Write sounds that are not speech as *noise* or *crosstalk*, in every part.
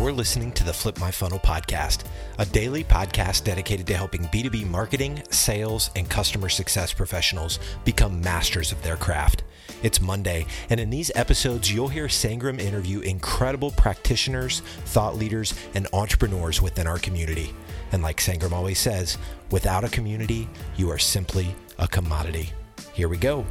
You're listening to the Flip My Funnel podcast, a daily podcast dedicated to helping B2B marketing, sales, and customer success professionals become masters of their craft. It's Monday, and in these episodes, you'll hear Sangram interview incredible practitioners, thought leaders, and entrepreneurs within our community. And like Sangram always says, without a community, you are simply a commodity. Here we go.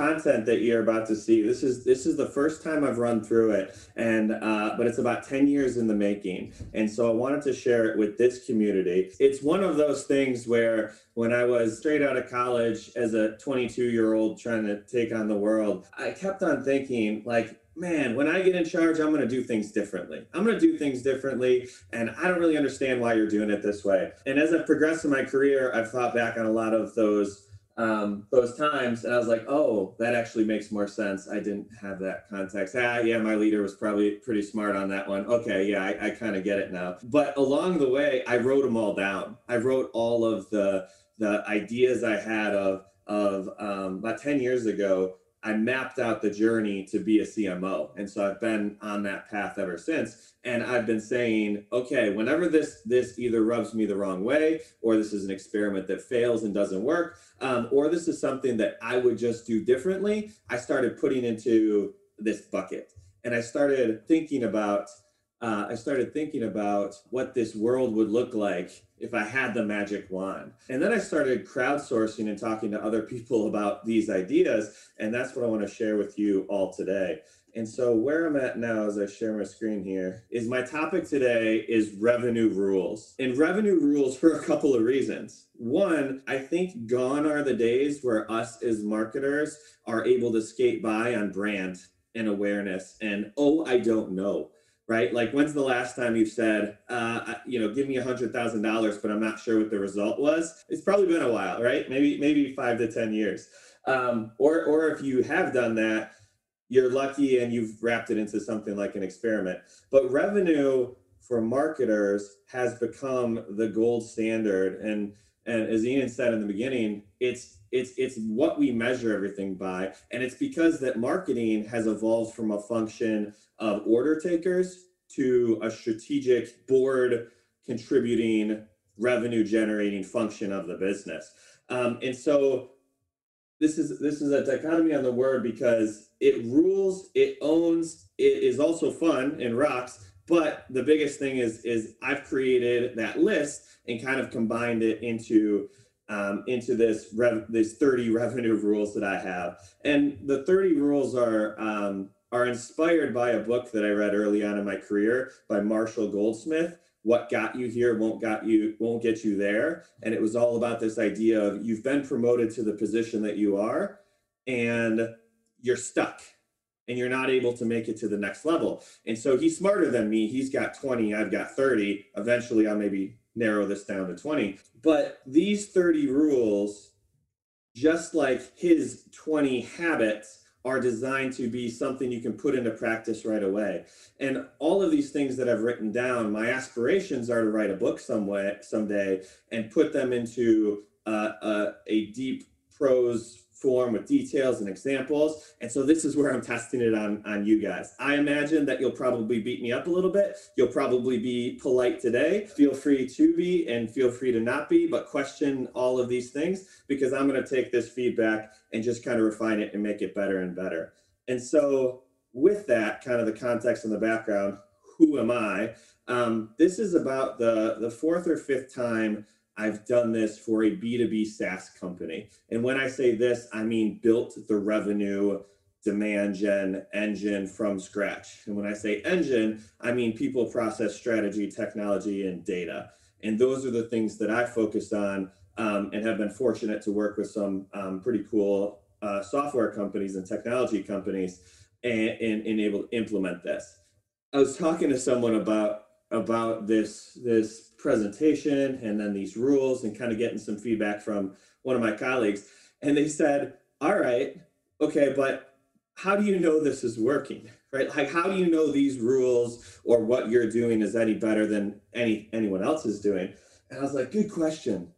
Content that you're about to see this is this is the first time i've run through it and uh, but it's about 10 years in the making and so i wanted to share it with this community it's one of those things where when i was straight out of college as a 22 year old trying to take on the world i kept on thinking like man, when I get in charge, I'm going to do things differently. I'm going to do things differently. And I don't really understand why you're doing it this way. And as I've progressed in my career, I've thought back on a lot of those um, those times, and I was like, oh, that actually makes more sense. I didn't have that context. Ah, yeah, my leader was probably pretty smart on that one. Okay, yeah, I, I kind of get it now. But along the way, I wrote them all down. I wrote all of the the ideas I had of of um, about ten years ago. I mapped out the journey to be a CMO, and so I've been on that path ever since and I've been saying, okay, whenever this this either rubs me the wrong way, or this is an experiment that fails and doesn't work, um, or this is something that I would just do differently, I started putting into this bucket, and I started thinking about. Uh, I started thinking about what this world would look like if I had the magic wand. And then I started crowdsourcing and talking to other *laughs* people about these ideas. And that's what I want to share with you all today. And so where I'm at now as I share my screen here is my topic today is revenue rules. And revenue rules *laughs* for a couple of reasons. One, I think gone are the days where us as marketers are able to skate by on brand and awareness and oh, I don't know. Right? Like when's the last time you've said, uh, you know, give me a hundred thousand dollars, but I'm not sure what the result was? It's probably been a while, right? Maybe maybe five to ten years. Um, or or if you have done that, you're lucky and you've wrapped it into something like an experiment. But revenue for marketers has become the gold standard. And and as Ian said in the beginning, it's it's it's what we measure everything by. And it's because that marketing has evolved from a function of order takers to a strategic board contributing revenue generating function of the business. Um, and so this is this is a dichotomy on the word because it rules, it owns, it is also fun and rocks. But the biggest thing is is I've created that list and kind of combined it into um, into this rev- this 30 *laughs* revenue rules that I have. And the 30 rules are um, are inspired by a book that I read early on in my career by Marshall Goldsmith what got you here won't got you won't get you there. And it was all about this idea of you've been promoted to the position that you are and you're stuck and you're not able to make it to the next level. And so he's smarter than me. He's got 20 i've got 30 eventually i'll maybe narrow this down to 20 but these 30 rules just like his 20 habits are designed to be something you can put into practice right away. And all of these things that I've written down, my aspirations are to write a book some way, someday and put them into uh, uh, a deep prose form with details and examples. And so this is where I'm testing it on, on you guys. I imagine that you'll probably beat me up a little bit. You'll probably be polite today. Feel free to be and feel free to not be, but question all of these things because I'm going to take this feedback and just kind of refine it and make it better and better. And so with that kind of the context and the background, who am I? Um, this is about the, the fourth or fifth time I've done this for a B2B SaaS company. And when I say this, I mean built the revenue demand gen engine from scratch. And when I say engine, I mean people, process, strategy, technology, and data. And those are the things that I focused on um, and have been fortunate to work with some um, pretty cool uh, software companies and technology companies and, and, and able to implement this. I was talking to someone about about this this presentation and then these rules and kind of getting some feedback from one of my colleagues. And they said all right okay but how do you know this is working? Right? Like how do you know these rules or what you're doing is any better than any anyone else is doing? And i was like good question.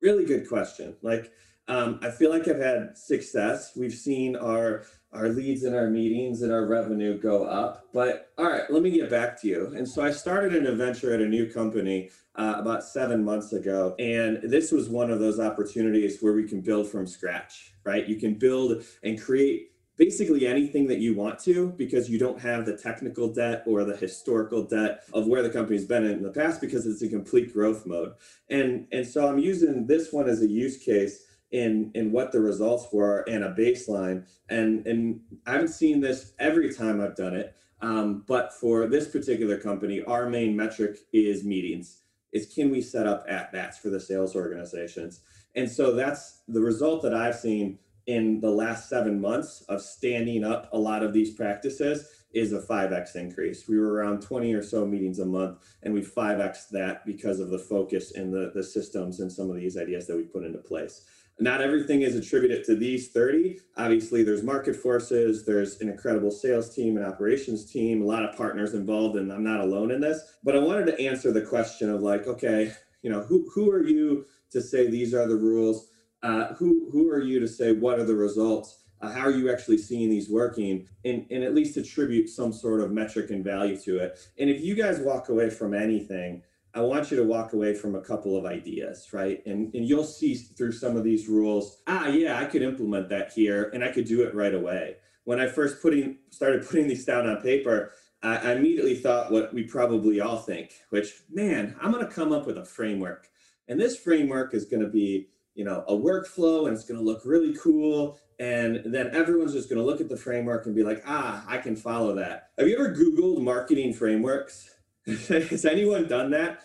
Really good question. Like Um, I feel like I've had success. We've seen our our leads and our meetings and our revenue go up. But all right, let me get back to you. And so I started an adventure at a new company uh, about seven months ago. And this was one of those opportunities where we can build from scratch, right? You can build and create basically anything that you want to because you don't have the technical debt or the historical debt of where the company's been in the past because it's a complete growth mode. And and so I'm using this one as a use case in in what the results were and a baseline. And and I haven't seen this every time I've done it. Um, but for this particular company, our main metric is meetings. Is can we set up at bats for the sales organizations? And so that's the result that I've seen in the last seven months of standing up a lot of these practices is a 5x increase. We were around 20 or so meetings a month, and we 5x that because of the focus and the, the systems and some of these ideas that we put into place not everything is attributed to these 30 obviously there's market forces there's an incredible sales team and operations team a lot of partners involved and i'm not alone in this. But i wanted to answer the question of like okay you know who, who are you to say these are the rules? Uh, who who are you to say what are the results? Uh, how are you actually seeing these working? And, and at least attribute some sort of metric and value to it. And if you guys walk away from anything I want you to walk away from a couple of ideas, right? And, and you'll see through some of these rules, ah, yeah, I could implement that here and I could do it right away. When I first putting started putting these down on paper, I, I immediately thought what we probably all think, which, man, I'm going to come up with a framework. And this framework is going to be, you know, a workflow and it's going to look really cool. And then everyone's just going to look at the framework and be like, ah, I can follow that. Have you ever Googled marketing frameworks? *laughs* Has anyone done that?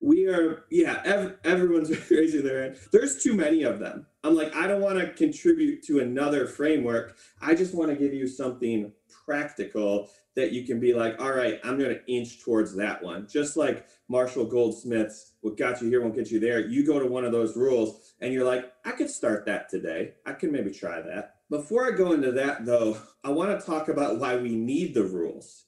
We are, yeah, ev- everyone's *laughs* raising their hand. There's too many of them. I'm like, I don't want to contribute to another framework. I just want to give you something practical that you can be like, all right, I'm going to inch towards that one. Just like Marshall Goldsmith's, what got you here won't get you there. You go to one of those rules and you're like, I could start that today. I can maybe try that. Before I go into that, though, I want to talk about why we need the rules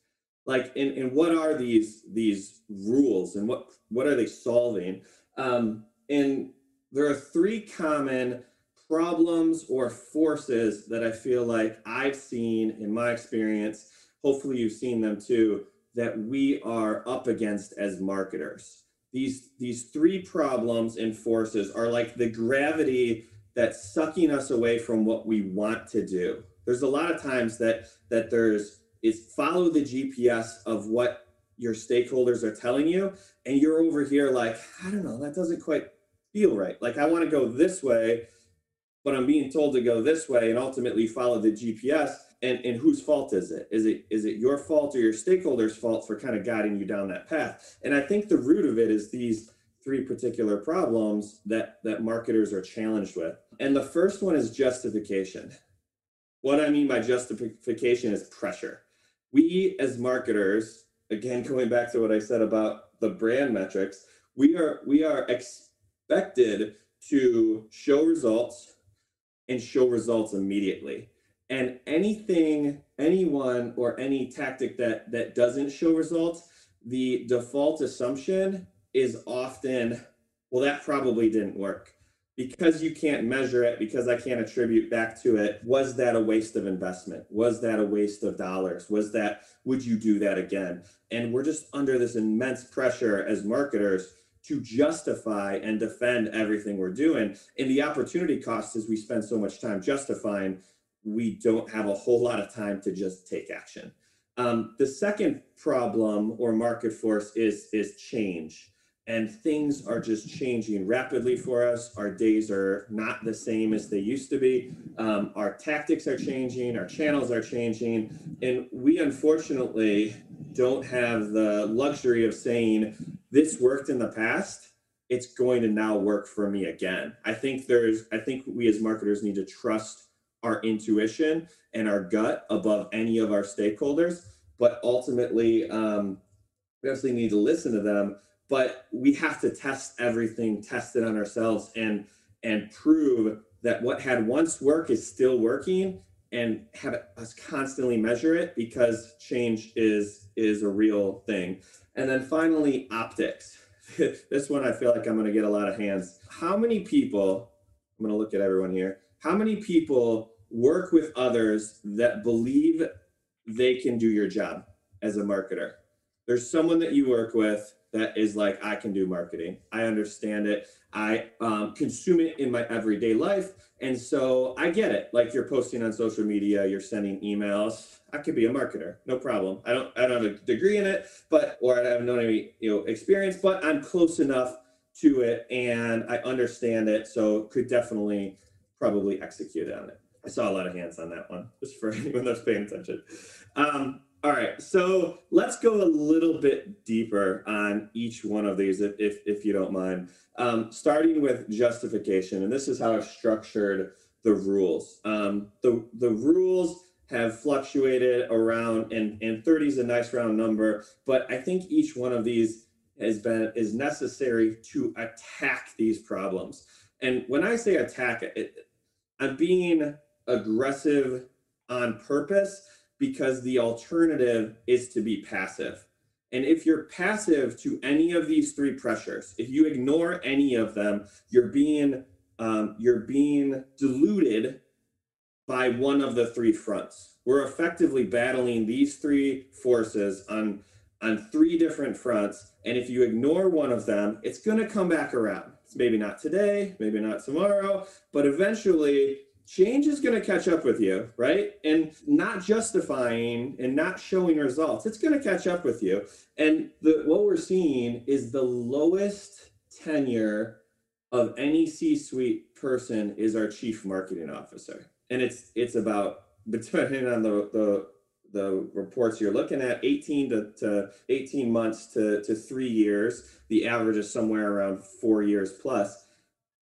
like and, and what are these these rules and what what are they solving? Um, and there are three common problems or forces that i feel like i've seen in my experience. Hopefully you've seen them too that we are up against as marketers. These these three problems and forces are like the gravity that's sucking us away from what we want to do. There's a lot of times that that there's is follow the GPS of what your stakeholders are telling you. And you're over here like, I don't know, that doesn't quite feel right. Like, I want to go this way, but I'm being told to go this way and ultimately follow the GPS. And, and whose fault is it? Is it is it your fault or your stakeholders' fault for kind of guiding you down that path? And I think the root of it is these three particular problems that that marketers are challenged with. And the first one is justification. What I mean by justification is pressure we as marketers, again going back to what I said about the brand metrics, we are we are expected to show results and show results immediately. And anything, anyone, or any tactic that that doesn't show results, the default assumption is often, well, that probably didn't work because you can't measure it, because I can't attribute back to it, was that a waste of investment? Was that a waste of dollars? Was that, would you do that again? And we're just under this immense pressure as marketers to justify and defend everything we're doing. And the opportunity cost is we spend so much time justifying, we don't have a whole lot of time to just take action. Um, the second problem or market force is is change and things are just changing rapidly for us. Our days are not the same as they used to be. Um, our tactics are changing, our channels are changing, and we unfortunately don't have the luxury of saying this worked in the past. It's going to now work for me again. I think there's, I think we as marketers need to trust our intuition and our gut above any of our stakeholders. But ultimately, um, we absolutely need to listen to them but we have to test everything, test it on ourselves, and and prove that what had once worked is still working, and have us constantly measure it because change is is a real thing. And then finally, optics. *laughs* this one I feel like I'm going to get a lot of hands. How many people? I'm going to look at everyone here. How many people work with others that believe they can do your job as a marketer? There's someone that you work with that is like, I can do marketing. I understand it. I um, consume it in my everyday life. And so I get it. Like you're posting on social media, you're sending emails. I could be a marketer, no problem. I don't, I don't have a degree in it, but or I have no any you know experience, but I'm close enough to it and I understand it. So could definitely probably execute on it. I saw a lot of hands on that one, just for *laughs* anyone that's paying attention. Um, all right, so let's go a little bit deeper on each one of these, if if, if you don't mind. Um, starting with justification, and this is how I've structured the rules. Um, the the rules have fluctuated around, and and 30 is a nice round number, but I think each one of these has been is necessary to attack these problems. And when I say attack, it, I'm being aggressive on purpose because the alternative is to be passive. And if you're passive to any of these three pressures, if you ignore any of them, you're being um, you're being diluted by one of the three fronts. We're effectively battling these three forces on on three different fronts, and if you ignore one of them, it's going to come back around. It's maybe not today, maybe not tomorrow, but eventually change is going to catch up with you, right? And not justifying and not showing results, it's going to catch up with you. And the, what we're seeing is the lowest tenure of any C-suite person is our chief marketing officer, and it's it's about depending on the the the reports you're looking at 18 to, to 18 months to, to three years the average is somewhere around four years plus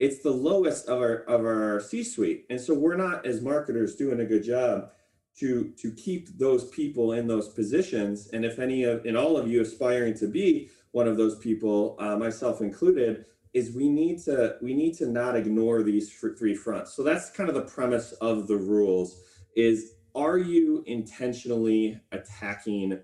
it's the lowest of our of our C-suite, and so we're not as marketers doing a good job to to keep those people in those positions. And if any of and all of you aspiring to be one of those people, uh, myself included, is we need to we need to not ignore these three fronts. So that's kind of the premise of the rules: is are you intentionally attacking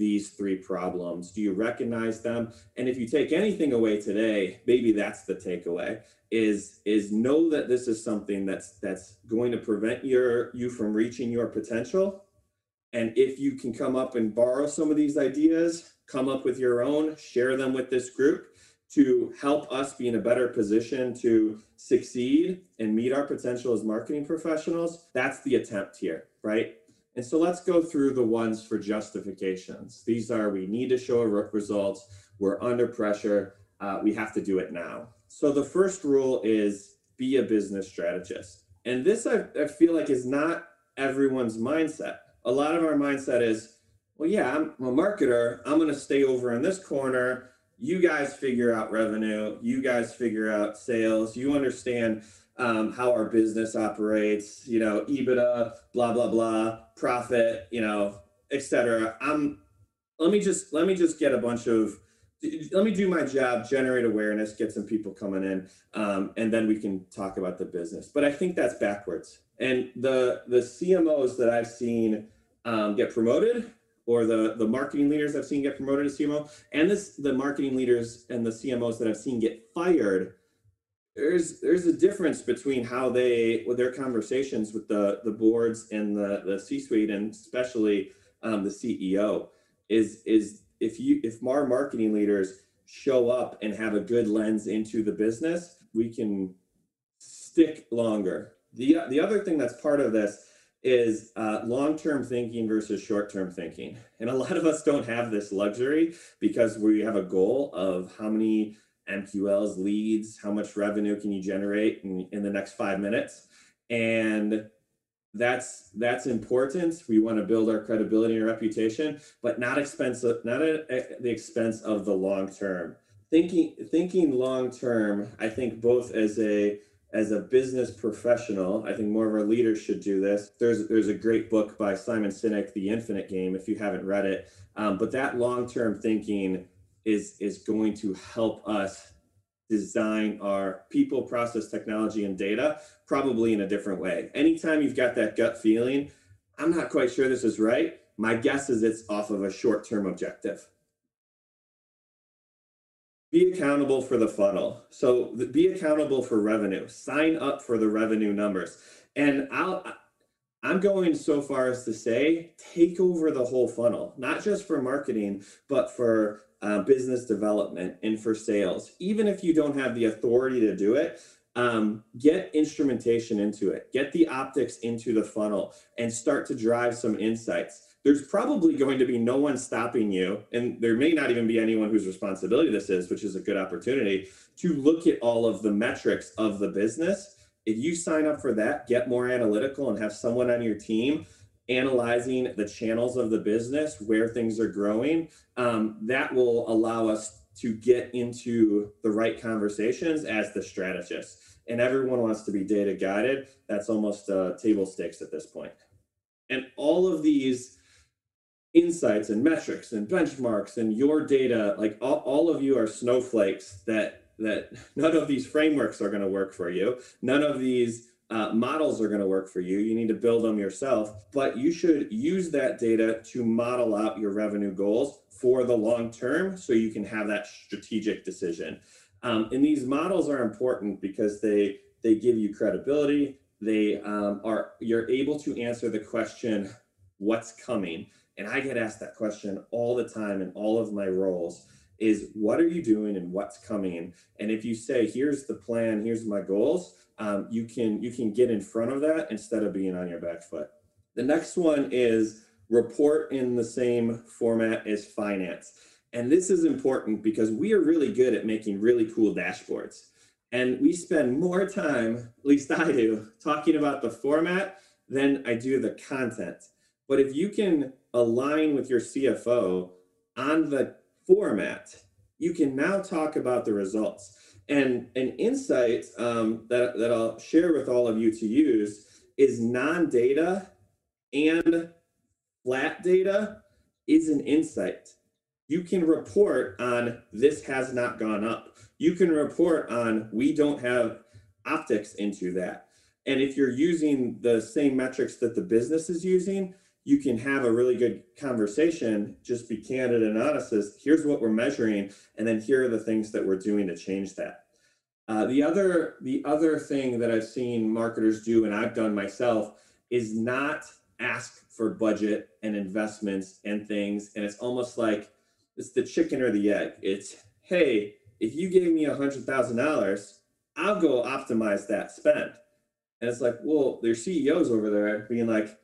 these three problems? Do you recognize them? And if you take anything away today, maybe that's the takeaway is is know that this is something that's that's going to prevent your you from reaching your potential. And if you can come up and borrow some of these ideas, come up with your own, share them with this group to help us be in a better position to succeed and meet our potential as marketing professionals, that's the attempt here, right? And so let's go through the ones for justifications. These are we need to show a rook results, we're under pressure, uh, we have to do it now. So the first rule is be a business strategist. And this I, I feel like is not everyone's mindset. A lot of our mindset is, well, yeah, I'm a marketer. I'm going to stay over in this corner. You guys figure out revenue. You guys figure out sales. You understand um, how our business operates, you know, EBITDA, blah, blah, blah, profit, you know, etc. I'm, let me just, let me just get a bunch of let me do my job, generate awareness, get some people coming in, um, and then we can talk about the business. But I think that's backwards. And the the CMOs that I've seen um, get promoted, or the the marketing leaders I've seen get promoted to CMO, and this the marketing leaders and the CMOs that I've seen get fired. There's there's a difference between how they with their conversations with the the boards and the the C-suite and especially um, the CEO is is if you if our marketing leaders show up and have a good lens into the business, we can stick longer. The the other thing that's part of this is uh, long-term thinking versus short-term thinking, and a lot of us don't have this luxury because we have a goal of how many MQLs, leads, how much revenue can you generate in, in the next five minutes, and that's that's important. We want to build our credibility and reputation, but not expensive, not at, the expense of the long term. Thinking thinking long term, I think both as a as a business professional, I think more of our leaders should do this. There's there's a great book by Simon Sinek, The Infinite Game, if you haven't read it. Um, but that long term thinking is is going to help us design our people, process, technology, and data probably in a different way. Anytime you've got that gut feeling, I'm not quite sure this is right, my guess is it's off of a short term objective. be accountable for the funnel. So be accountable for revenue. Sign up for the revenue numbers. And I'll I'm going so far as to say take over the whole funnel, not just for marketing, but for uh, business development and for sales. Even if you don't have the authority to do it, um, get instrumentation into it, get the optics into the funnel, and start to drive some insights. There's probably going to be no one stopping you, and there may not even be anyone whose responsibility this is, which is a good opportunity to look at all of the metrics of the business. If you sign up for that, get more analytical, and have someone on your team analyzing the channels of the business, where things are growing, um, that will allow us to get into the right conversations as the strategist. And everyone wants to be data guided. That's almost uh, table stakes at this point. And all of these insights and metrics and benchmarks and your data, like all, all of you are snowflakes that that *laughs* none of these frameworks are going to work for you. None of these uh, models are going to work for you. You need to build them yourself, but you should use that data to model out your revenue goals for the long term so you can have that strategic decision. Um, and these models are important because they they give you credibility. They um, are you're able to answer the question, "What's coming?" And I get asked that question all the time in all of my roles is what are you doing and what's coming and if you say here's the plan here's my goals um, you can you can get in front of that instead of being on your back foot. The next one is report in the same format as finance. And this is important because we are really good at making really cool dashboards. And we spend more time at least i do talking about the format than i do the content. But if you can align with your cfo on the format, you can now talk about the results. And an insight um, that, that I'll share with all of you to use is non-data and flat data is an insight. You can report on this has not gone up. You can report on we don't have optics into that. And if you're using the same metrics that the business is using, you can have a really good conversation, just be candid and honest as here's what we're measuring, and then here are the things that we're doing to change that. Uh, the other the other thing that I've seen marketers do, and I've done myself, is not ask for budget and investments and things. And it's almost like it's the chicken or the egg. It's hey, if you gave me a hundred thousand dollars, I'll go optimize that spend. And it's like, well, there's CEOs over there being like,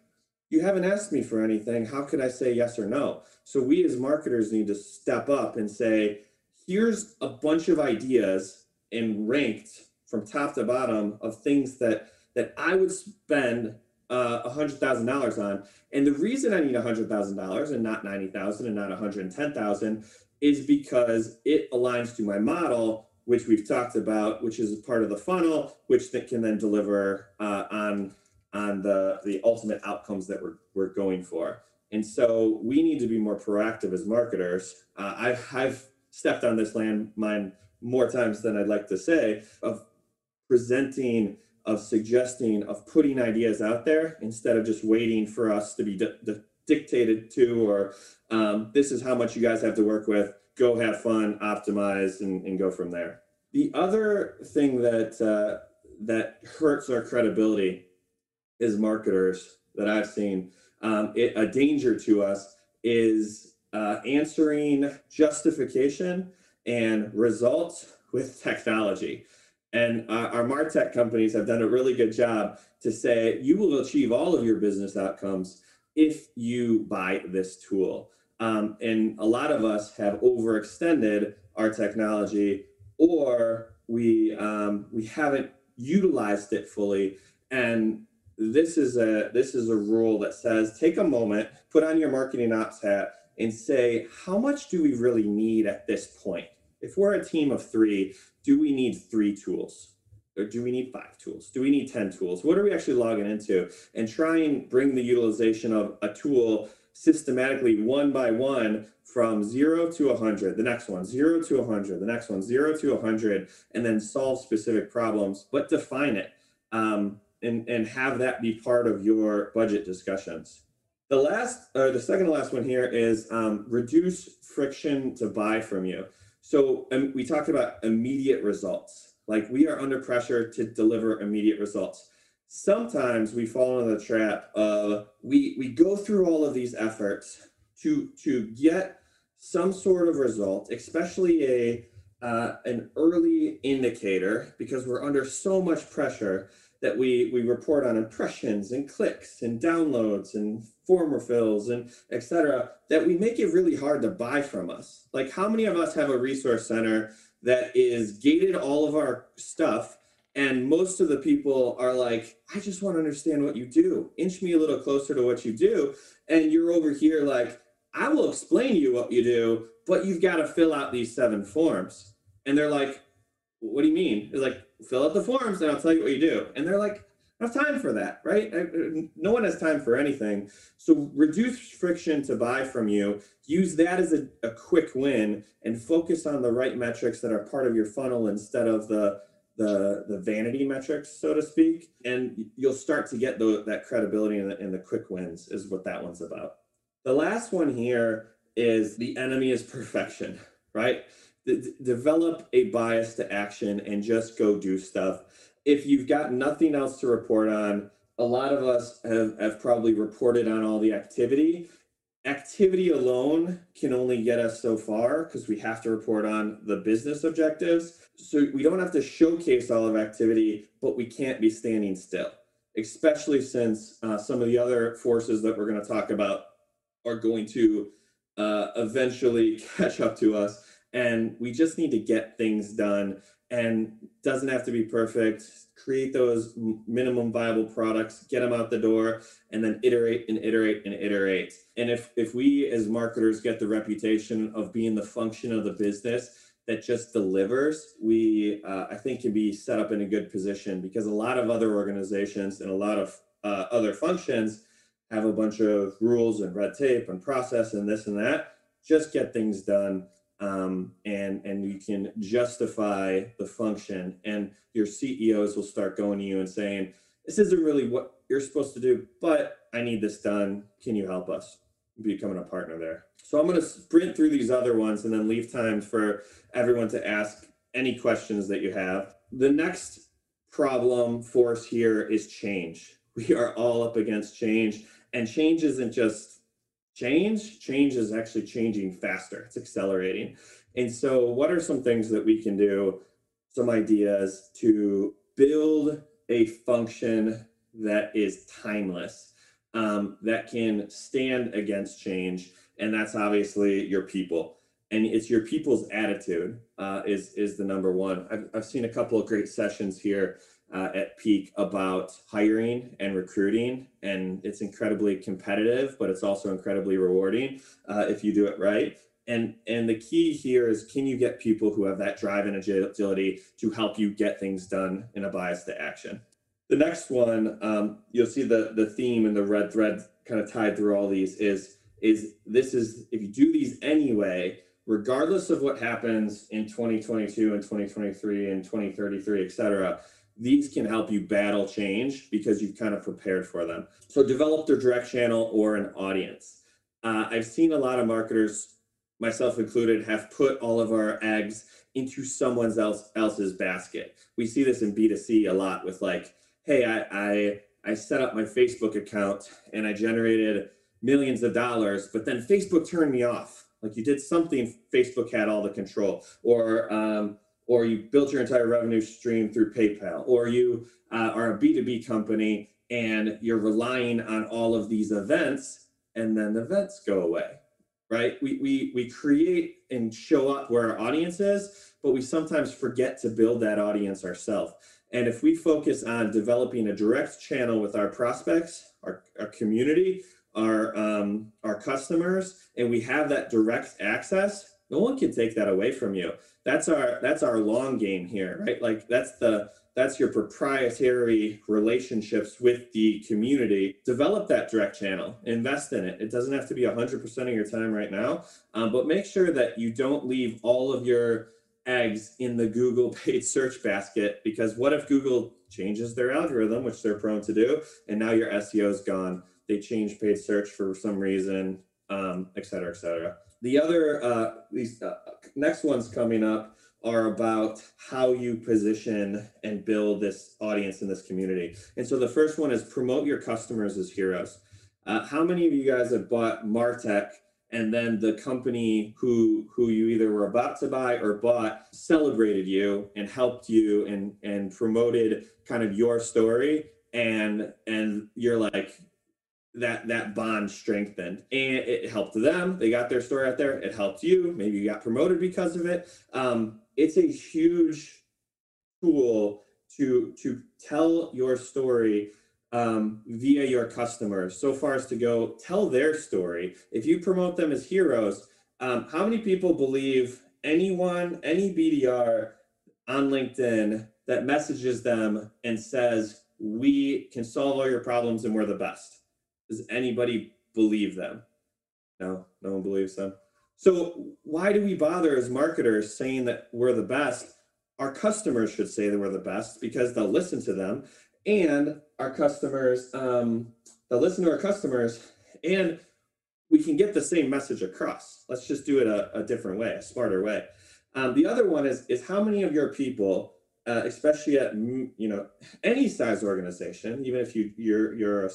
you haven't asked me for anything. How could I say yes or no? So we as marketers need to step up and say, here's a bunch of ideas and ranked from top to bottom of things that that I would spend uh, a hundred thousand dollars on. And the reason I need a hundred thousand dollars and not ninety thousand and not one hundred and ten thousand is because it aligns to my model, which we've talked about, which is part of the funnel, which that can then deliver uh, on on the the ultimate outcomes that we're we're going for. And so we need to be more proactive as marketers. Uh, I've I've stepped on this landmine more times than I'd like to say of presenting, of suggesting, of putting ideas out there instead of just waiting for us to be di- di- dictated to or um, this is how much you guys have to work with. Go have fun, optimize, and, and go from there. The other thing that uh, that hurts our credibility as marketers that I've seen, um, it, a danger to us is uh, answering justification and results with technology. And uh, our Martech companies have done a really good job to say you will achieve all of your business outcomes if you buy this tool. Um, and a lot of us have overextended our technology or we um, we haven't utilized it fully and this is a this is a rule that says take a moment, put on your marketing ops hat, and say how much do we really need at this point? If we're a team of three, do we need three tools? Or do we need five tools? Do we need 10 tools? What are we actually logging into? And try and bring the utilization of a tool systematically one by one from zero to 100, the next one, zero to 100, the next one, zero to 100, and then solve specific problems, but define it. Um, and, and have that be part of your budget discussions. The last, or the second to last one here is um, reduce friction to buy from you. So um, we talked about immediate results. Like we are under pressure to deliver immediate results. Sometimes we fall into the trap of we we go through all of these efforts to to get some sort of result, especially a uh, an early indicator, because we're under so much pressure that we we report on impressions and clicks and downloads and form refills and etc. That we make it really hard to buy from us. Like how many of us have a resource center that is gated all of our stuff? And most of the people are like, I just want to understand what you do. Inch me a little closer to what you do. And you're over here like, I will explain to you what you do, but you've got to fill out these seven forms. And they're like, what do you mean? It's like, fill out the forms and I'll tell you what you do. And they're like, I have time for that, right? No one has time for anything. So reduce friction to buy from you. Use that as a, a quick win and focus on the right metrics that are part of your funnel instead of the the the vanity metrics, so to speak. And you'll start to get the, that credibility and the, and the quick wins is what that one's about. The last one here is the enemy is perfection, right? Develop a bias to action and just go do stuff. If you've got nothing else to report on, a lot of us have, have probably reported on all the activity. Activity alone can only get us so far because we have to report on the business objectives. So we don't have to showcase all of activity, but we can't be standing still, especially since uh, some of the other forces that we're going to talk about are going to uh, eventually *laughs* catch up to us and we just need to get things done. And doesn't have to be perfect. Create those minimum viable products get them out the door and then iterate and iterate and iterate. And if if we as marketers get the reputation of being the function of the business that just delivers we uh, i think can be set up in a good position because a lot of other organizations and a lot of uh, other functions have a bunch of rules and red tape and process and this and that. Just get things done um, and and you can justify the function. And your ceos will start going to you and saying this isn't really what you're supposed to do but i need this done. Can you help us becoming a partner there? So i'm going to sprint through these other ones and then leave time for everyone to ask any questions that you have. The next problem for us here is change. We are all up against change and change isn't just change, change is actually changing faster. It's accelerating. And so, what are some things that we can do? Some ideas to build a function that is timeless, um, that can stand against change, and that's obviously your people. And it's your people's attitude uh, is is the number one. I've, I've seen a couple of great sessions here uh, at Peak about hiring and recruiting, and it's incredibly competitive, but it's also incredibly rewarding uh, if you do it right. And and the key here is can you get people who have that drive and agility to help you get things done in a bias to action. The next one, um, you'll see the the theme and the red thread kind of tied through all these is is this is if you do these anyway, regardless of what happens in 2022 and 2023 and 2033, et cetera, these can help you battle change because you've kind of prepared for them. So develop their direct channel or an audience. Uh, I've seen a lot of marketers, myself included, have put all of our eggs into someone else else's basket. We see this in B2C a lot with like, hey, I, I I set up my Facebook account and I generated millions of dollars, but then Facebook turned me off. Like you did something, Facebook had all the control, or um, or you built your entire revenue stream through PayPal, or you uh, are a B2B company and you're relying on all of these events, and then the events go away, right? We, we, we create and show up where our audience is, but we sometimes forget to build that audience ourselves. And if we focus on developing a direct channel with our prospects, our, our community, our um, our customers, and we have that direct access, no one can take that away from you that's our that's our long game here right? Like that's the that's your proprietary relationships with the community. Develop that direct channel. Invest in it. It doesn't have to be 100% of your time right now um, but make sure that you don't leave all of your eggs in the google paid *laughs* search basket because what if google changes their algorithm which they're prone to do and now your seo is gone? They change paid search for some reason um, et cetera, et cetera. The other uh, these uh, next ones coming up are about how you position and build this audience in this community. And so the first one is promote your customers as heroes. Uh, how many of you guys have bought Martech and then the company who who you either were about to buy or bought celebrated you and helped you and and promoted kind of your story and and you're like that that bond strengthened. And it helped them. They got their story out there. It helped you. Maybe you got promoted because of it. Um, it's a huge tool to to tell your story um, via your customers. So far as to go tell their story. If you promote them as heroes um, how many people believe anyone any bdr on linkedin that messages them and says we can solve all your problems and we're the best does anybody believe them? No no one believes them. So why do we bother as marketers saying that we're the best? Our customers should say that we're the best because they'll listen to them and our customers um, they'll listen to our customers and we can get the same message across. Let's just do it a, a different way a smarter way. Um, the other one is is how many of your people uh, especially at you know any size organization even if you you're you're a,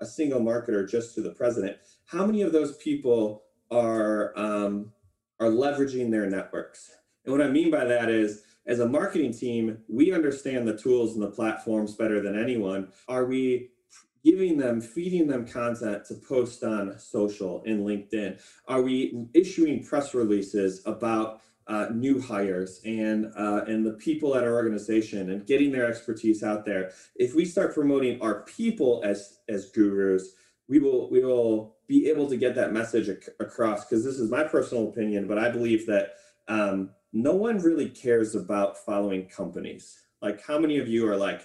a, single marketer just to the president how many of those people are um, are leveraging their networks and what i mean by that is as a marketing team, we understand the tools and the platforms better than anyone. Are we giving them, feeding them content to post on social and LinkedIn? Are we issuing press releases about uh, new hires and uh, and the people at our organization and getting their expertise out there? If we start promoting our people as as gurus, we will we will be able to get that message ac- across. Because this is my personal opinion, but I believe that. Um, no one really cares about following companies. Like, how many of you are like,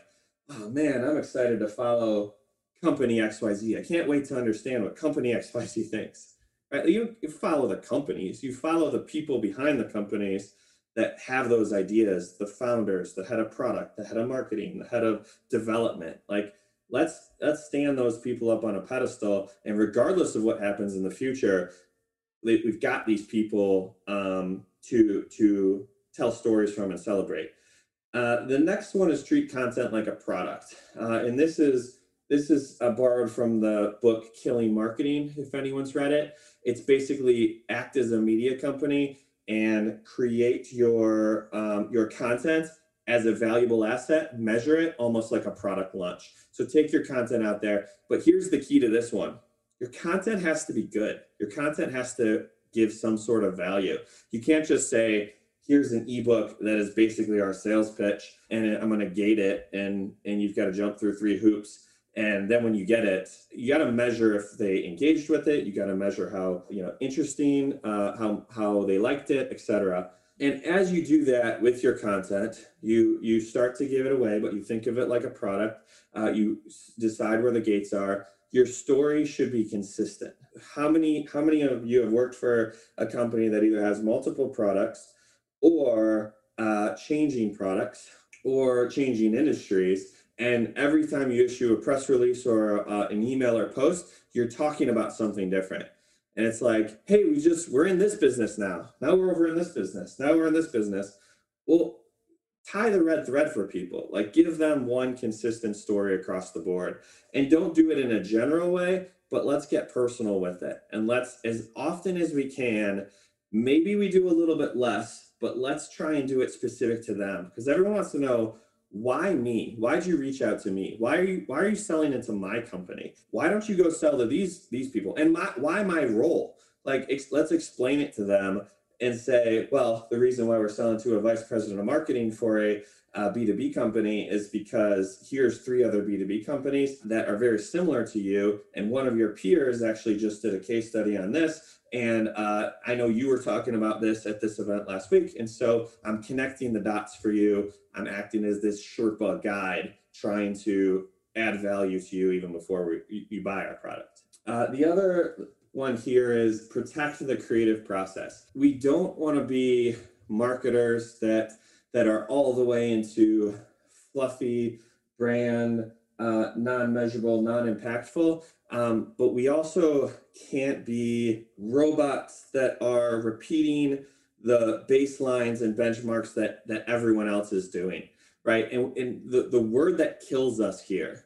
oh man, I'm excited to follow company XYZ. I can't wait to understand what company XYZ thinks. You, you follow the companies, you follow the people behind the companies that have those ideas, the founders, the head of product, the head of marketing, the head of development. Like, let's let's stand those people up on a pedestal and regardless of what happens in the future we've got these people um, to to tell stories from and celebrate. Uh, the next one is treat content like a product, uh, and this is this is uh, borrowed from the book Killing Marketing. If anyone's read it, it's basically act as a media company and create your um, your content as a valuable asset. Measure it almost like a product launch. So take your content out there. But here's the key to this one: your content has to be good. Your content has to give some sort of value. You can't just say, here's an ebook that is basically our sales pitch and I'm going to gate it and and you've got to jump through three hoops and then when you get it you got to measure if they engaged with it you got to measure how you know interesting uh, how how they liked it etc and as you do that with your content you you start to give it away but you think of it like a product uh, you decide where the gates are your story should be consistent. How many how many of you have worked for a company that either has multiple products or uh, changing products or changing industries? And every time you issue a press release or uh, an email or post, you're talking about something different. And it's like, hey, we just we're in this business now. Now we're over in this business. Now we're in this business. Well, tie the red thread for people like give them one consistent story across the board and don't do it in a general way but let's get personal with it and let's as often as we can maybe we do a little bit less but let's try and do it specific to them because everyone wants to know why me why'd you reach out to me why are you why are you selling into my company why don't you go sell to these these people and my why my role like ex- let's explain it to them and say, well, the reason why we're selling to a vice president of marketing for a uh, B2B company is because here's three other B2B companies that are very similar to you. And one of your peers actually just did a case study on this. And uh, I know you were talking about this at this event last week. And so I'm connecting the dots for you. I'm acting as this Sherpa guide, trying to add value to you even before we, you buy our product. Uh, the other one here is protect the creative process. We don't want to be marketers that that are all the way into fluffy brand uh, non-measurable, non-impactful. Um, but we also can't be robots that are repeating the baselines and benchmarks that that everyone else is doing, right? And, and the, the word that kills us here,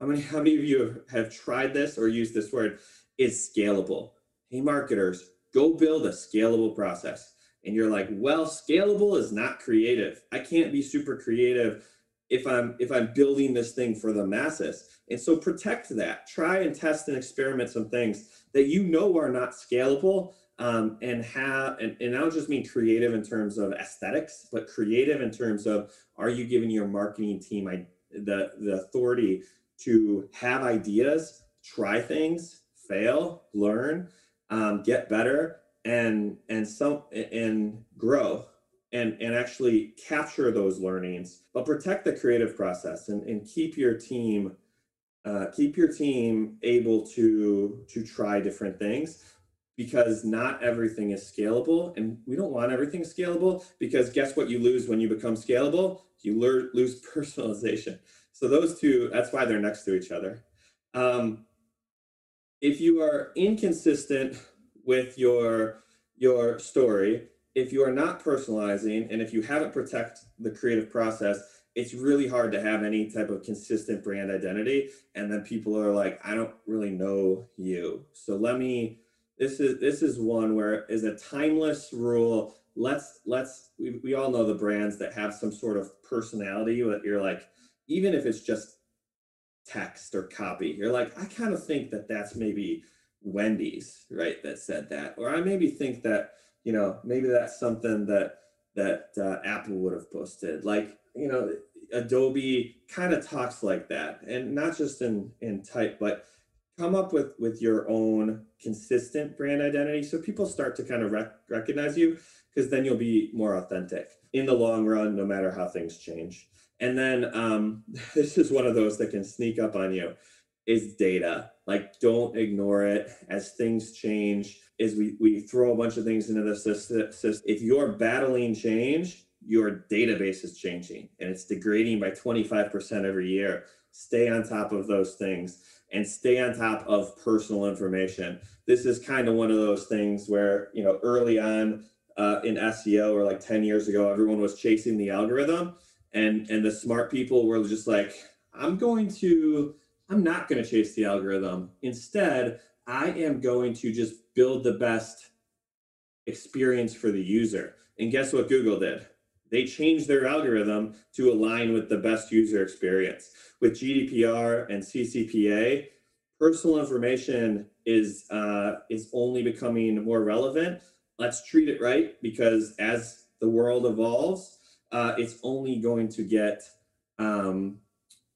how many how many of you have, have tried this or used this word, is scalable. Hey, marketers, go build a scalable process. And you're like, well, scalable is not creative. I can't be super creative if I'm if I'm building this thing for the masses. And so protect that. Try and test and experiment some things that you know are not scalable. Um, and have and, and I don't just mean creative in terms of aesthetics, but creative in terms of are you giving your marketing team I, the the authority to have ideas, try things, fail, learn, um, get better, and and some and grow and and actually capture those learnings but protect the creative process and, and keep your team uh, keep your team able to to try different things because not everything is scalable and we don't want everything scalable because guess what you lose when you become scalable? You lose *laughs* personalization. So those two that's why they're next to each other. Um, if you are inconsistent with your your story if you are not personalizing and if you haven't protect the creative process it's really hard to have any type of consistent brand identity. And then people are like i don't really know you. So let me this is this is one where is a timeless rule. Let's let's we, we all know the brands that have some sort of personality that you're like even if it's just text or copy you're like i kind of think that that's maybe wendy's right that said that. Or i maybe think that you know maybe that's something that that uh, apple would have posted. Like you know adobe kind of talks like that and not just in in type but come up with with your own consistent brand identity so people start to kind of rec- recognize you because then you'll be more authentic in the long run no matter how things change. And then um, *laughs* this is one of those that can sneak up on you is data like don't ignore it as things change is we, we throw a bunch of things into the system. If you're battling change, your database is changing and it's degrading by 25% every year. Stay on top of those things and stay on top of personal information. This is kind of one of those things where, you know, early on uh, in SEO or like 10 years ago, everyone was chasing the algorithm and, and the smart people were just like, I'm going to, I'm not going to chase the algorithm. Instead, I am going to just build the best experience for the user. And guess what Google did? They changed their algorithm to align with the best user experience. With GDPR and CCPA, personal information is uh, is only becoming more relevant. Let's treat it right because as the world evolves, uh, it's only going to get um,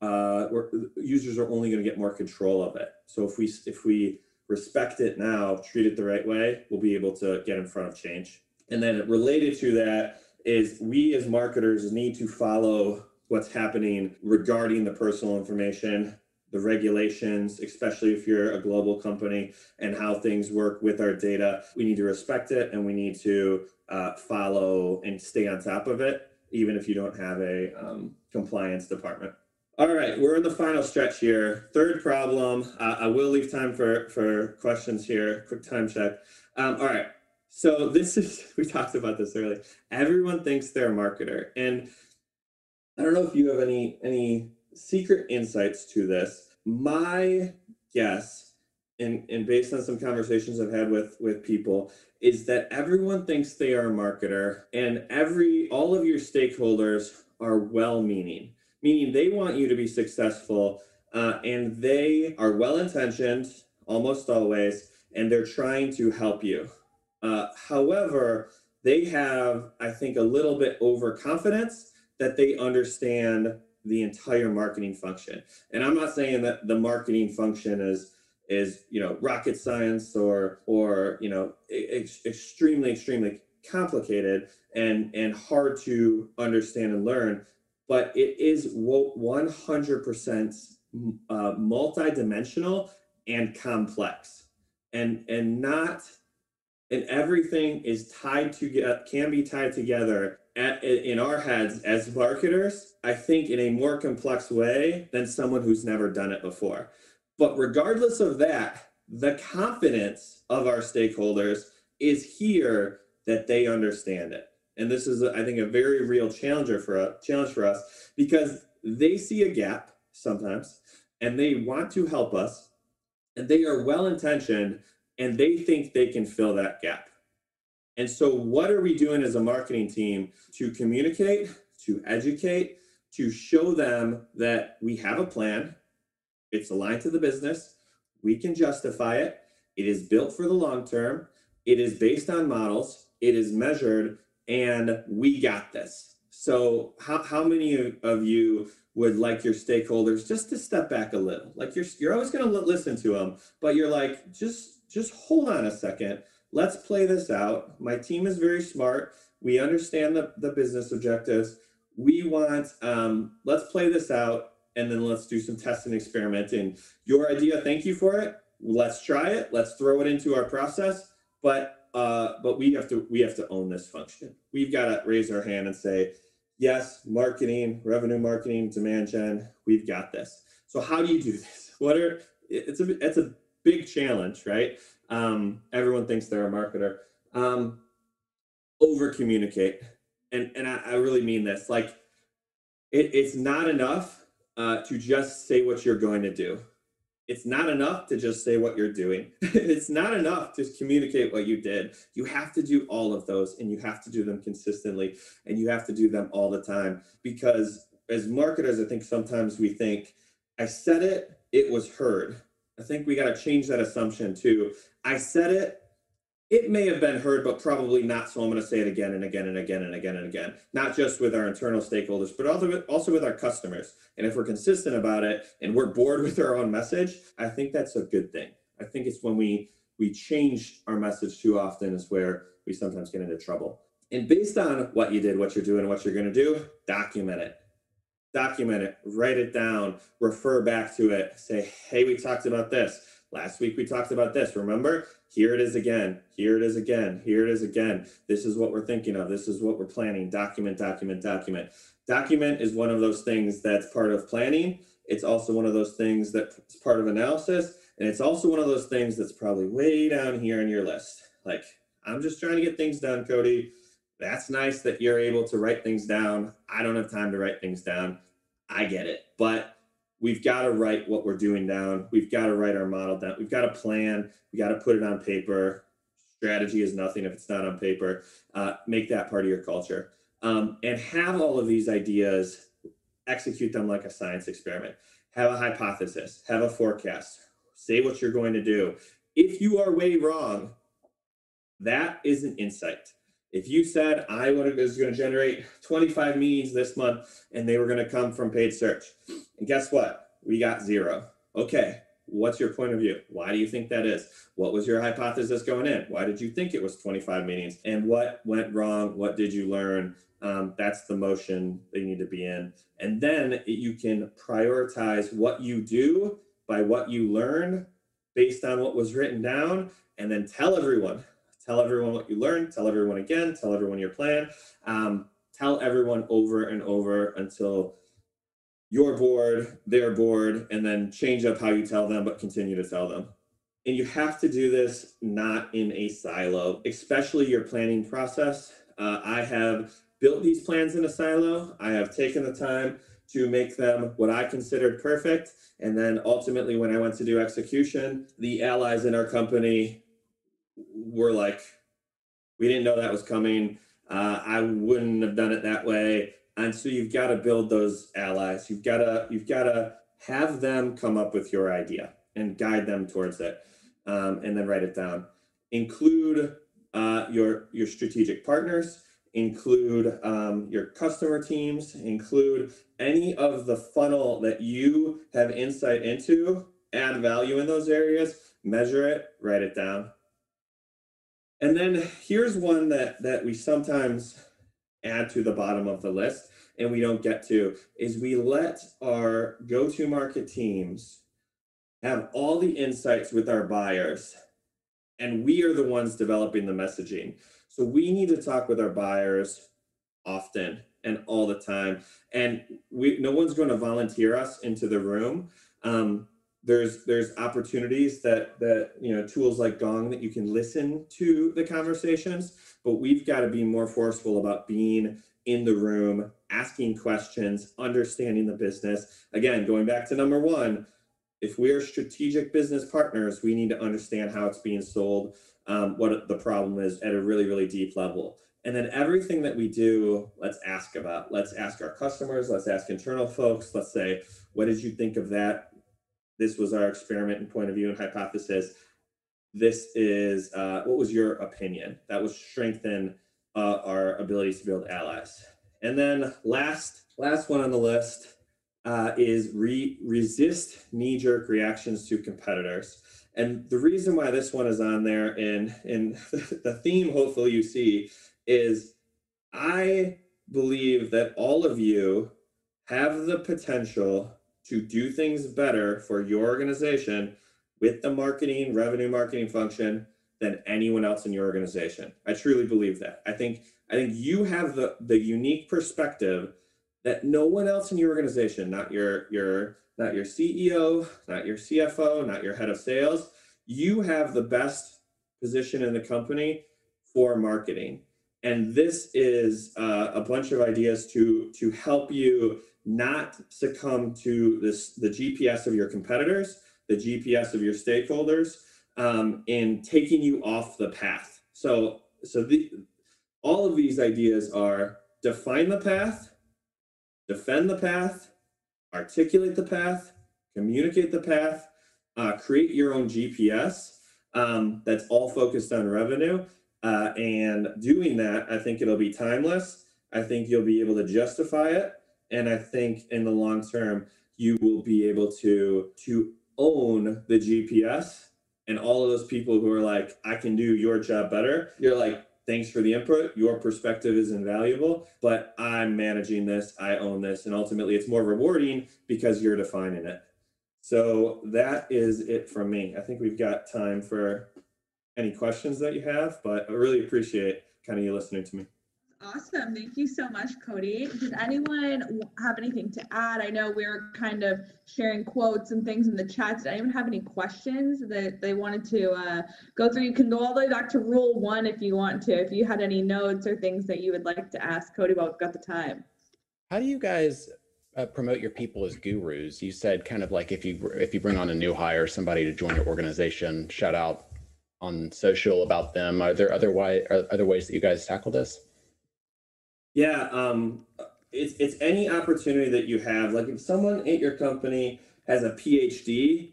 uh, users are only going to get more control of it. So if we if we respect it now, treat it the right way, we'll be able to get in front of change. And then related to that is we as marketers need to follow what's happening regarding the personal information, the regulations, especially if you're a global company, and how things work with our data. We need to respect it and we need to uh, follow and stay on top of it, even if you don't have a um, compliance department. All right, we're in the final stretch here. Third problem. Uh, I will leave time for for questions here. Quick time check. Um, all right. So this is *laughs* we talked about this earlier. Everyone thinks they're a marketer, and I don't know if you have any any secret insights to this. My guess, and and based on some conversations I've had with with people, is that everyone thinks they are a marketer, and every all of your stakeholders are well-meaning meaning they want you to be successful uh, and they are well intentioned almost always and they're trying to help you. Uh, however, they have, I think, a little bit overconfidence that they understand the entire marketing function. And I'm not saying that the marketing function is is you know rocket science or or you know ex- extremely extremely complicated and and hard to understand and learn but it is 100% uh, multidimensional and complex and and not and everything is tied to can be tied together at, in our heads as marketers, I think in a more complex way than someone who's never done it before. But regardless of that, the confidence of our stakeholders is here that they understand it. And this is, I think, a very real challenger for a challenge for us because they see a gap sometimes and they want to help us and they are well intentioned and they think they can fill that gap. And so, what are we doing as a marketing team to communicate, to educate, to show them that we have a plan, it's aligned to the business, we can justify it, it is built for the long term, it is based on models, it is measured, and we got this. So, how, how many of you would like your stakeholders just to step back a little? Like you're you're always going to listen to them, but you're like just just hold on a second. Let's play this out. My team is very smart. We understand the, the business objectives. We want um, let's play this out and then let's do some test and experimenting. Your idea, thank you for it. Let's try it. Let's throw it into our process. But uh, but we have to we have to own this function. We've got to raise our hand and say, yes, marketing, revenue marketing, demand gen, we've got this. So how do you do this? *laughs* What are it's a it's a big challenge, right? Um, everyone thinks they're a marketer. Um, over communicate, and and I, I, really mean this. Like, it, it's not enough uh, to just say what you're going to do it's not enough to just say what you're doing. *laughs* it's not enough to communicate what you did. You have to do all of those and you have to do them consistently and you have to do them all the time because as marketers, I think sometimes we think, I said it, it was heard. I think we got to change that assumption too. I said it, it may have been heard, but probably not. So I'm going to say it again and again and again and again and again, not just with our internal stakeholders, but also with, our customers. And if we're consistent about it and we're bored *laughs* with our own message, I think that's a good thing. I think it's when we we change our message too often is where we sometimes get into trouble. And based on what you did, what you're doing, what you're going to do, document it. Document it, write it down, refer back to it, say, hey, we talked about this. Last week we talked about this. Remember? Here it is again. Here it is again. Here it is again. This is what we're thinking of. This is what we're planning. Document, document, document. Document is one of those things that's part of planning. It's also one of those things that's part of analysis. And it's also one of those things that's probably way down here on your list. Like, I'm just trying to get things done, Cody. That's nice that you're able to write things down. I don't have time to write things down. I get it. But we've got to write what we're doing down. We've got to write our model down. We've got a plan. We got to put it on paper. Strategy is nothing if it's not on paper. Uh, make that part of your culture um, and have all of these ideas, execute them like a science experiment. Have a hypothesis, have a forecast, say what you're going to do. If you are way wrong, that is an insight. If you said I was going to generate 25 meetings this month and they were going to come from paid search, and guess what? We got zero. Okay, what's your point of view? Why do you think that is? What was your hypothesis going in? Why did you think it was 25 meetings? And what went wrong? What did you learn? Um, that's the motion you need to be in. And then you can prioritize what you do by what you learn based on what was written down, and then tell everyone tell everyone what you learned, tell everyone again, tell everyone your plan, um, tell everyone over and over until you're bored, they're bored, and then change up how you tell them, but continue to tell them. And you have to do this not in a silo, especially your planning process. Uh, I have built these plans in a silo. I have taken the time to make them what I considered perfect. And then ultimately, when I went to do execution, the allies in our company were like, we didn't know that was coming. Uh, I wouldn't have done it that way. And so you've got to build those allies. You've got to you've got to have them come up with your idea and guide them towards it, um, and then write it down. Include uh, your your strategic partners. Include um, your customer teams. Include any of the funnel that you have insight into. Add value in those areas. Measure it. Write it down. And then here's one that that we sometimes add to the bottom of the list and we don't get to is we let our go-to market teams have all the insights with our buyers and we are the ones developing the messaging. So we need to talk with our buyers often and all the time. And we no one's going to volunteer us into the room. Um, there's there's opportunities that that you know tools like Gong that you can listen to the conversations, but we've got to be more forceful about being in the room, asking questions, understanding the business. Again, going back to number one, if we're strategic business partners, we need to understand how it's being sold, um, what the problem is at a really really deep level. And then everything that we do, let's ask about. Let's ask our customers, let's ask internal folks, let's say, what did you think of that? This was our experiment and point of view and hypothesis. This is, uh, what was your opinion? That will strengthen uh, our ability to build allies. And then last, last one on the list uh, is re- resist knee-jerk reactions to competitors. And the reason why this one is on there, and *laughs* and the theme, hopefully you see, is I believe that all of you have the potential to do things better for your organization with the marketing, revenue marketing function than anyone else in your organization. I truly believe that. I think I think you have the the unique perspective that no one else in your organization, not your your not your CEO, not your CFO, not your head of sales, you have the best position in the company for marketing and this is uh, a bunch of ideas to to help you not succumb to this the GPS of your competitors, the GPS of your stakeholders, um, in taking you off the path. So so the all of these ideas are define the path, defend the path, articulate the path, communicate the path, uh, create your own GPS um, that's all focused on revenue uh, and doing that, I think it'll be timeless. I think you'll be able to justify it. And I think in the long term, you will be able to to own the GPS and all of those people who are like, I can do your job better. You're like, thanks for the input. Your perspective is invaluable, but I'm managing this. I own this. And ultimately, it's more rewarding because you're defining it. So that is it from me. I think we've got time for any questions that you have, but I really appreciate kind of you listening to me. Awesome. Thank you so much, Cody. Does anyone have anything to add? I know we are kind of sharing quotes and things in the chat. Did anyone have any questions that they wanted to uh, go through? You can go all the way back to rule one if you want to. If you had any notes or things that you would like to ask Cody while we've got the time. How do you guys uh, promote your people as gurus? You said kind of like if you if you bring on a new hire, somebody to join your organization, shout out on social about them? Are there other way, other ways that you guys tackle this? Yeah, um, it's it's any opportunity that you have. Like if someone at your company has a PhD,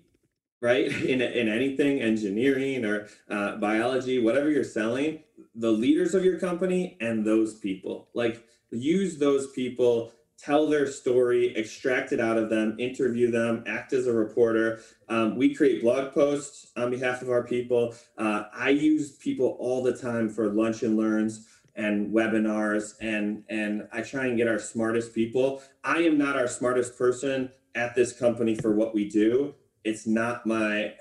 right, *laughs* in in anything, engineering or uh, biology, whatever you're selling, the leaders of your company and those people, like use those people tell their story, extract it out of them, interview them, act as a reporter. Um, we create blog posts on behalf of our people. Uh, I use people all the time for lunch and learns and webinars and and I try and get our smartest people. I am not our smartest person at this company for what we do. It's not my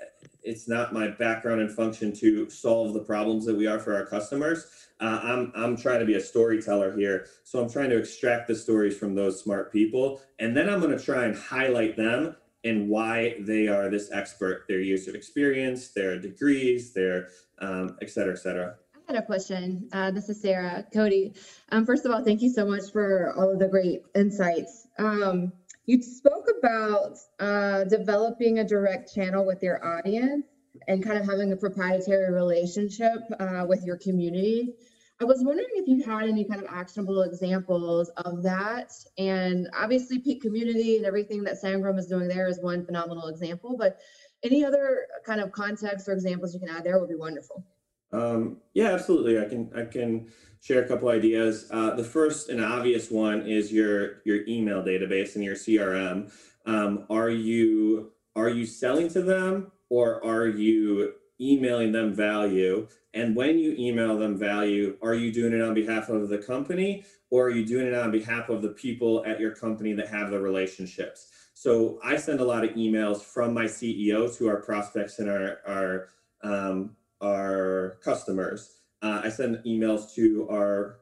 it's not my background and function to solve the problems that we are for our customers. Uh, I'm I'm trying to be a storyteller here, so I'm trying to extract the stories from those smart people, and then I'm going to try and highlight them and why they are this expert, their years of experience, their degrees, their um, et cetera, et cetera. Had a question. Uh, this is Sarah. Cody, um, first of all, thank you so much for all of the great insights. Um, you spoke about uh, developing a direct channel with your audience and kind of having a proprietary relationship uh, with your community. I was wondering if you had any kind of actionable examples of that. And obviously, Peak Community and everything that Sangram is doing there is one phenomenal example. But any other kind of context or examples you can add there would be wonderful. Um, yeah, absolutely. I can I can share a couple ideas. Uh, the first and obvious one is your your email database and your CRM. Um, are you are you selling to them or are you emailing them value? And when you email them value, are you doing it on behalf of the company or are you doing it on behalf of the people at your company that have the relationships? So I send a lot of emails from my CEO to our prospects and our our um, our customers. Uh, I send emails to our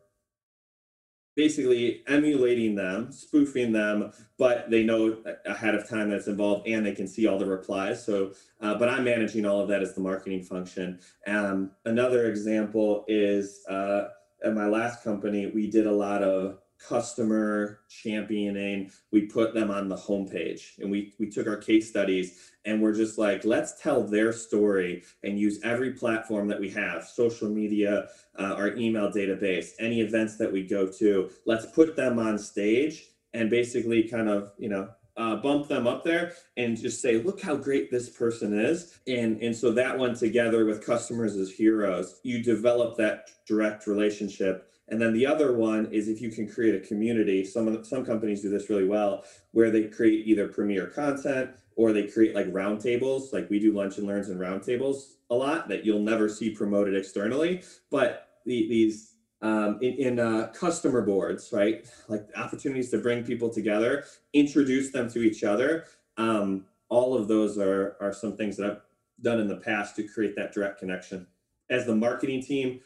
basically emulating them, spoofing them, but they know ahead of time that's involved and they can see all the replies. So, uh, but I'm managing all of that as the marketing function. Um, another example is uh, at my last company, we did a lot of customer championing. We put them on the homepage and we, we took our case studies and we're just like, let's tell their story and use every platform that we have social media, uh, our email database, any events that we go to. Let's put them on stage and basically kind of, you know, uh, bump them up there and just say, look how great this person is. And, and so that one together with customers as heroes, you develop that direct relationship and then the other one is if you can create a community. Some of the, some companies do this really well, where they create either premier content or they create like roundtables. Like we do lunch and learns and roundtables a lot that you'll never see promoted externally. But the, these um, in, in uh, customer boards, right? Like opportunities to bring people together, introduce them to each other. Um, all of those are are some things that I've done in the past to create that direct connection. As the marketing team,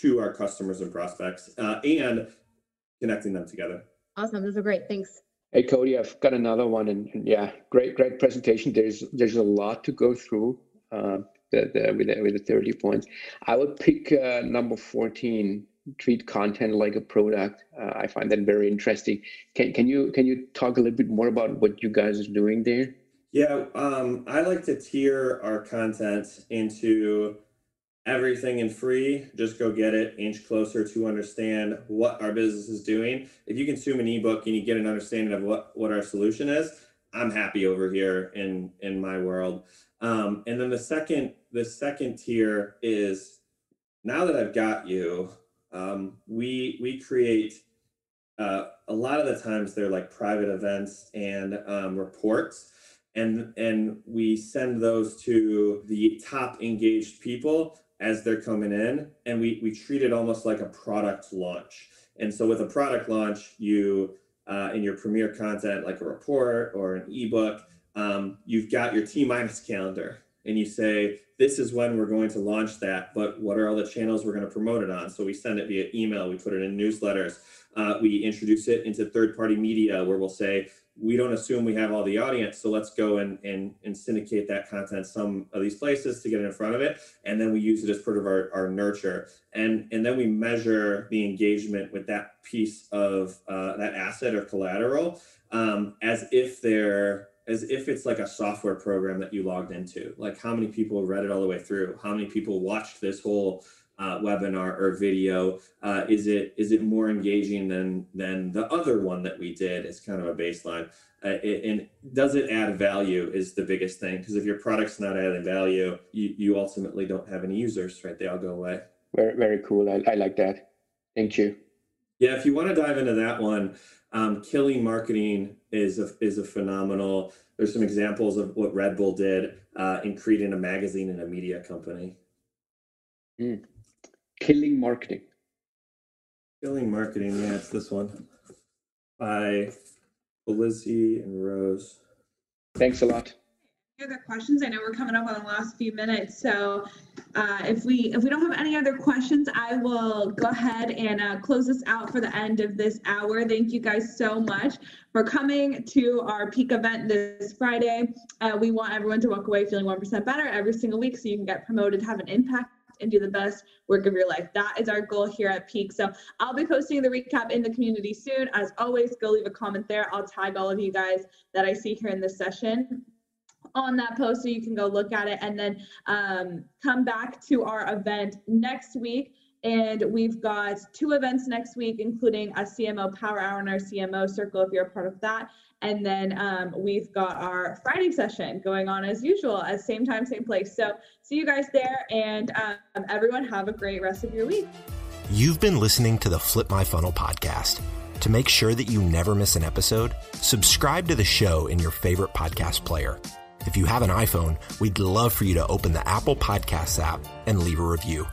to our customers and prospects uh, and connecting them together. Awesome. Those are great. Thanks. Hey Cody, I've got another one, and, and yeah, great, great presentation. There's there's a lot to go through uh, the, the, with the, with the 30 points. I would pick uh, number 14. Treat content like a product. Uh, I find that very interesting. Can can you can you talk a little bit more about what you guys are doing there? Yeah, um, I like to tier our content into everything in free. Just go get it, inch closer to understand what our business is doing. If you consume an ebook and you get an understanding of what, what our solution is, I'm happy over here in in my world. Um, and then the second the second tier is now that I've got you, um, we we create uh, a lot of the times they're like private events and um, reports and and we send those to the top engaged people as they're coming in and we we treat it almost like a product launch. And so with a product launch you uh, in your premier content like a report or an ebook um, you've got your t minus calendar and you say this is when we're going to launch that but what are all the channels we're going to promote it on? So we send it via email we put it in newsletters uh, we introduce it into third party media where we'll say we don't assume we have all the audience so let's go and, and and syndicate that content some of these places to get in front of it and then we use it as part of our, our nurture. And and then we measure the engagement with that piece of uh, that asset or collateral um, as if they're as if it's like a software program that you logged into. Like how many people read it all the way through? How many people watched this whole uh, webinar or video? Uh, is it is it more engaging than than the other one that we did? As kind of a baseline, uh, it, and does it add value? Is the biggest thing because if your product's not adding value, you you ultimately don't have any users, right? They all go away. Very very cool. I, I like that. Thank you. Yeah, if you want to dive into that one, um, killing marketing is a, is a phenomenal. There's some examples of what Red Bull did uh, in creating a magazine and a media company. Mm. Killing Marketing. Killing Marketing, yeah, it's this one by Lizzie and Rose. Thanks a lot. Any other questions? I know we're coming up on the last few minutes, so uh, if we if we don't have any other questions, I will go ahead and uh, close this out for the end of this hour. Thank you guys so much for coming to our peak event this Friday. Uh, we want everyone to walk away feeling one percent better every single week, so you can get promoted, have an impact and do the best work of your life. That is our goal here at Peak. So I'll be posting the recap in the community soon. As always, go leave a comment there. I'll tag all of you guys that I see here in this session on that post so you can go look at it and then um, come back to our event next week. And we've got two events next week, including a CMO Power Hour and our CMO Circle if you're a part of that. And then um, we've got our Friday session going on as usual at same time, same place. So see you guys there and um, everyone have a great rest of your week. You've been listening to the Flip My Funnel podcast. To make sure that you never miss an episode, subscribe to the show in your favorite podcast player. If you have an iPhone, we'd love for you to open the Apple Podcasts app and leave a review.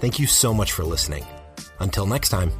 Thank you so much for listening. Until next time.